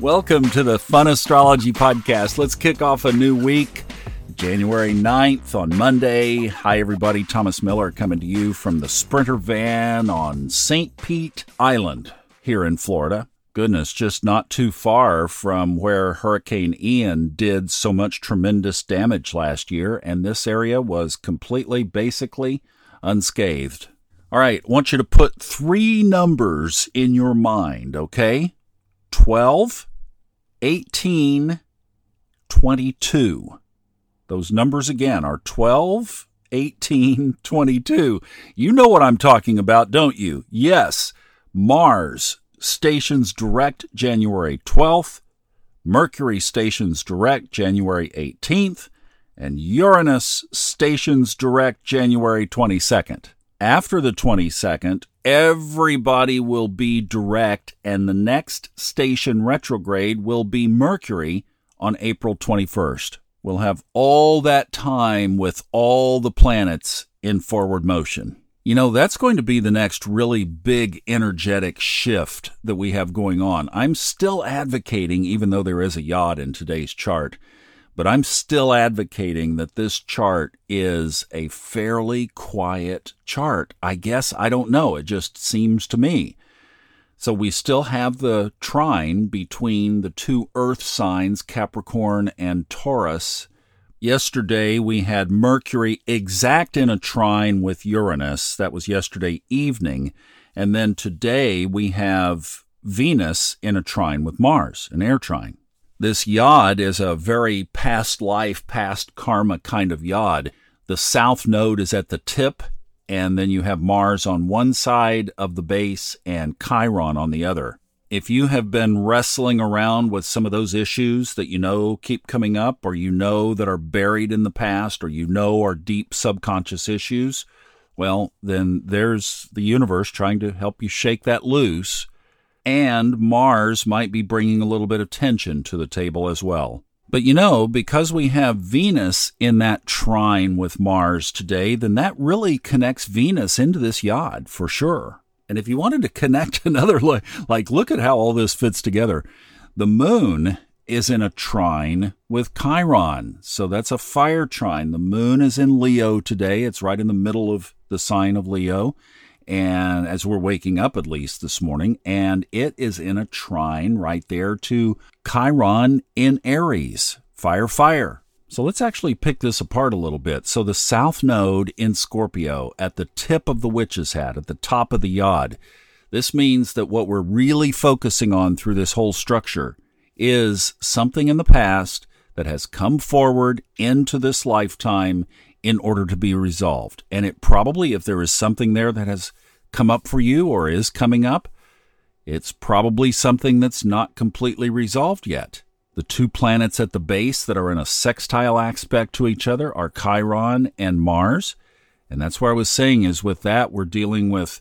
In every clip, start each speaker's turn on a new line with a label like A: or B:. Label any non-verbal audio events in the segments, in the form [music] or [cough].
A: Welcome to the Fun Astrology Podcast. Let's kick off a new week, January 9th on Monday. Hi, everybody. Thomas Miller coming to you from the Sprinter van on St. Pete Island here in Florida. Goodness, just not too far from where Hurricane Ian did so much tremendous damage last year, and this area was completely, basically unscathed. All right, I want you to put three numbers in your mind, okay? 12, 18, 22. Those numbers again are 12, 18, 22. You know what I'm talking about, don't you? Yes, Mars stations direct January 12th, Mercury stations direct January 18th, and Uranus stations direct January 22nd. After the 22nd, everybody will be direct, and the next station retrograde will be Mercury on April 21st. We'll have all that time with all the planets in forward motion. You know, that's going to be the next really big energetic shift that we have going on. I'm still advocating, even though there is a yod in today's chart, but I'm still advocating that this chart is a fairly quiet chart. I guess I don't know. It just seems to me. So we still have the trine between the two earth signs, Capricorn and Taurus Yesterday we had Mercury exact in a trine with Uranus. That was yesterday evening. And then today we have Venus in a trine with Mars, an air trine. This yod is a very past life, past karma kind of yod. The south node is at the tip, and then you have Mars on one side of the base and Chiron on the other if you have been wrestling around with some of those issues that you know keep coming up, or you know that are buried in the past, or you know are deep subconscious issues, well, then there's the universe trying to help you shake that loose. And Mars might be bringing a little bit of tension to the table as well. But you know, because we have Venus in that trine with Mars today, then that really connects Venus into this yod for sure. And if you wanted to connect [laughs] another, like, look at how all this fits together. The moon is in a trine with Chiron. So that's a fire trine. The moon is in Leo today. It's right in the middle of the sign of Leo. And as we're waking up, at least this morning, and it is in a trine right there to Chiron in Aries. Fire, fire. So let's actually pick this apart a little bit. So the south node in Scorpio at the tip of the witch's hat, at the top of the yod, this means that what we're really focusing on through this whole structure is something in the past that has come forward into this lifetime in order to be resolved. And it probably, if there is something there that has come up for you or is coming up, it's probably something that's not completely resolved yet. The two planets at the base that are in a sextile aspect to each other are Chiron and Mars. And that's what I was saying is with that, we're dealing with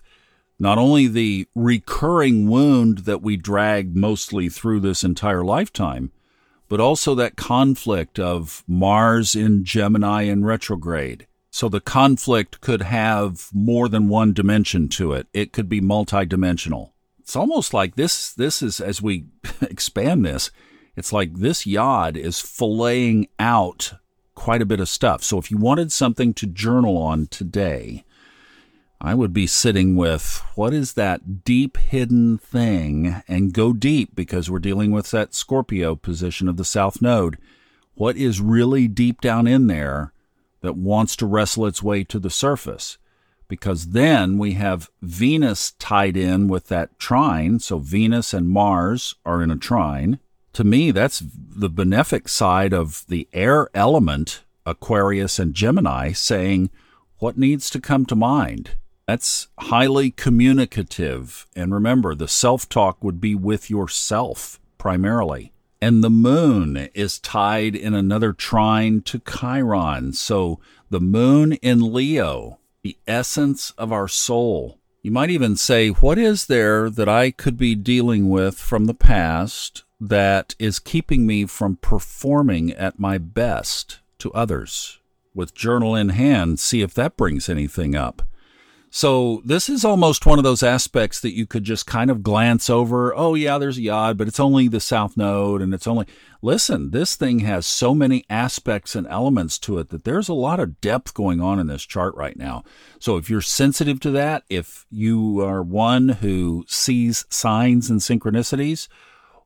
A: not only the recurring wound that we drag mostly through this entire lifetime, but also that conflict of Mars in Gemini in retrograde. So the conflict could have more than one dimension to it. It could be multidimensional. It's almost like this this is as we [laughs] expand this, it's like this yod is filleting out quite a bit of stuff. So if you wanted something to journal on today, I would be sitting with what is that deep hidden thing and go deep because we're dealing with that Scorpio position of the South Node. What is really deep down in there that wants to wrestle its way to the surface? Because then we have Venus tied in with that trine. So Venus and Mars are in a trine to me, that's the benefic side of the air element, Aquarius and Gemini, saying what needs to come to mind. That's highly communicative. And remember, the self talk would be with yourself primarily. And the moon is tied in another trine to Chiron. So the moon in Leo, the essence of our soul. You might even say, What is there that I could be dealing with from the past that is keeping me from performing at my best to others. With journal in hand, see if that brings anything up. So this is almost one of those aspects that you could just kind of glance over. Oh yeah, there's a yod, but it's only the south node and it's only Listen, this thing has so many aspects and elements to it that there's a lot of depth going on in this chart right now. So if you're sensitive to that, if you are one who sees signs and synchronicities,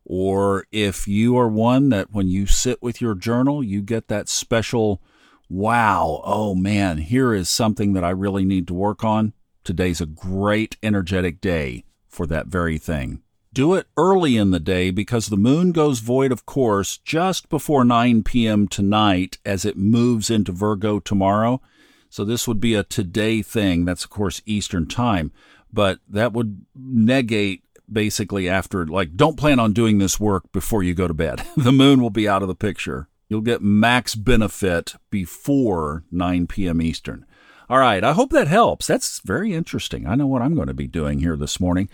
A: or if you are one that when you sit with your journal, you get that special wow, oh man, here is something that I really need to work on. Today's a great energetic day for that very thing. Do it early in the day because the moon goes void of course just before 9 p.m. tonight as it moves into Virgo tomorrow. So this would be a today thing. That's of course Eastern time, but that would negate basically after like don't plan on doing this work before you go to bed. [laughs] the moon will be out of the picture. You'll get max benefit before 9 p.m. Eastern. All right, I hope that helps. That's very interesting. I know what I'm going to be doing here this morning.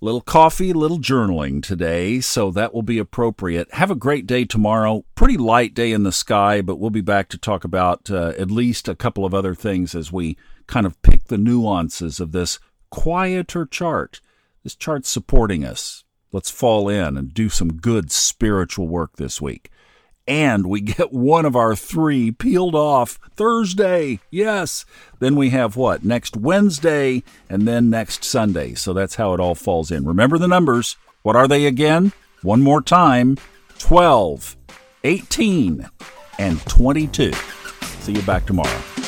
A: Little coffee, little journaling today, so that will be appropriate. Have a great day tomorrow. Pretty light day in the sky, but we'll be back to talk about uh, at least a couple of other things as we kind of pick the nuances of this quieter chart. This chart's supporting us. Let's fall in and do some good spiritual work this week and we get one of our three peeled off Thursday. Yes. Then we have what? Next Wednesday and then next Sunday. So that's how it all falls in. Remember the numbers. What are they again? One more time 12, 18, and 22. See you back tomorrow.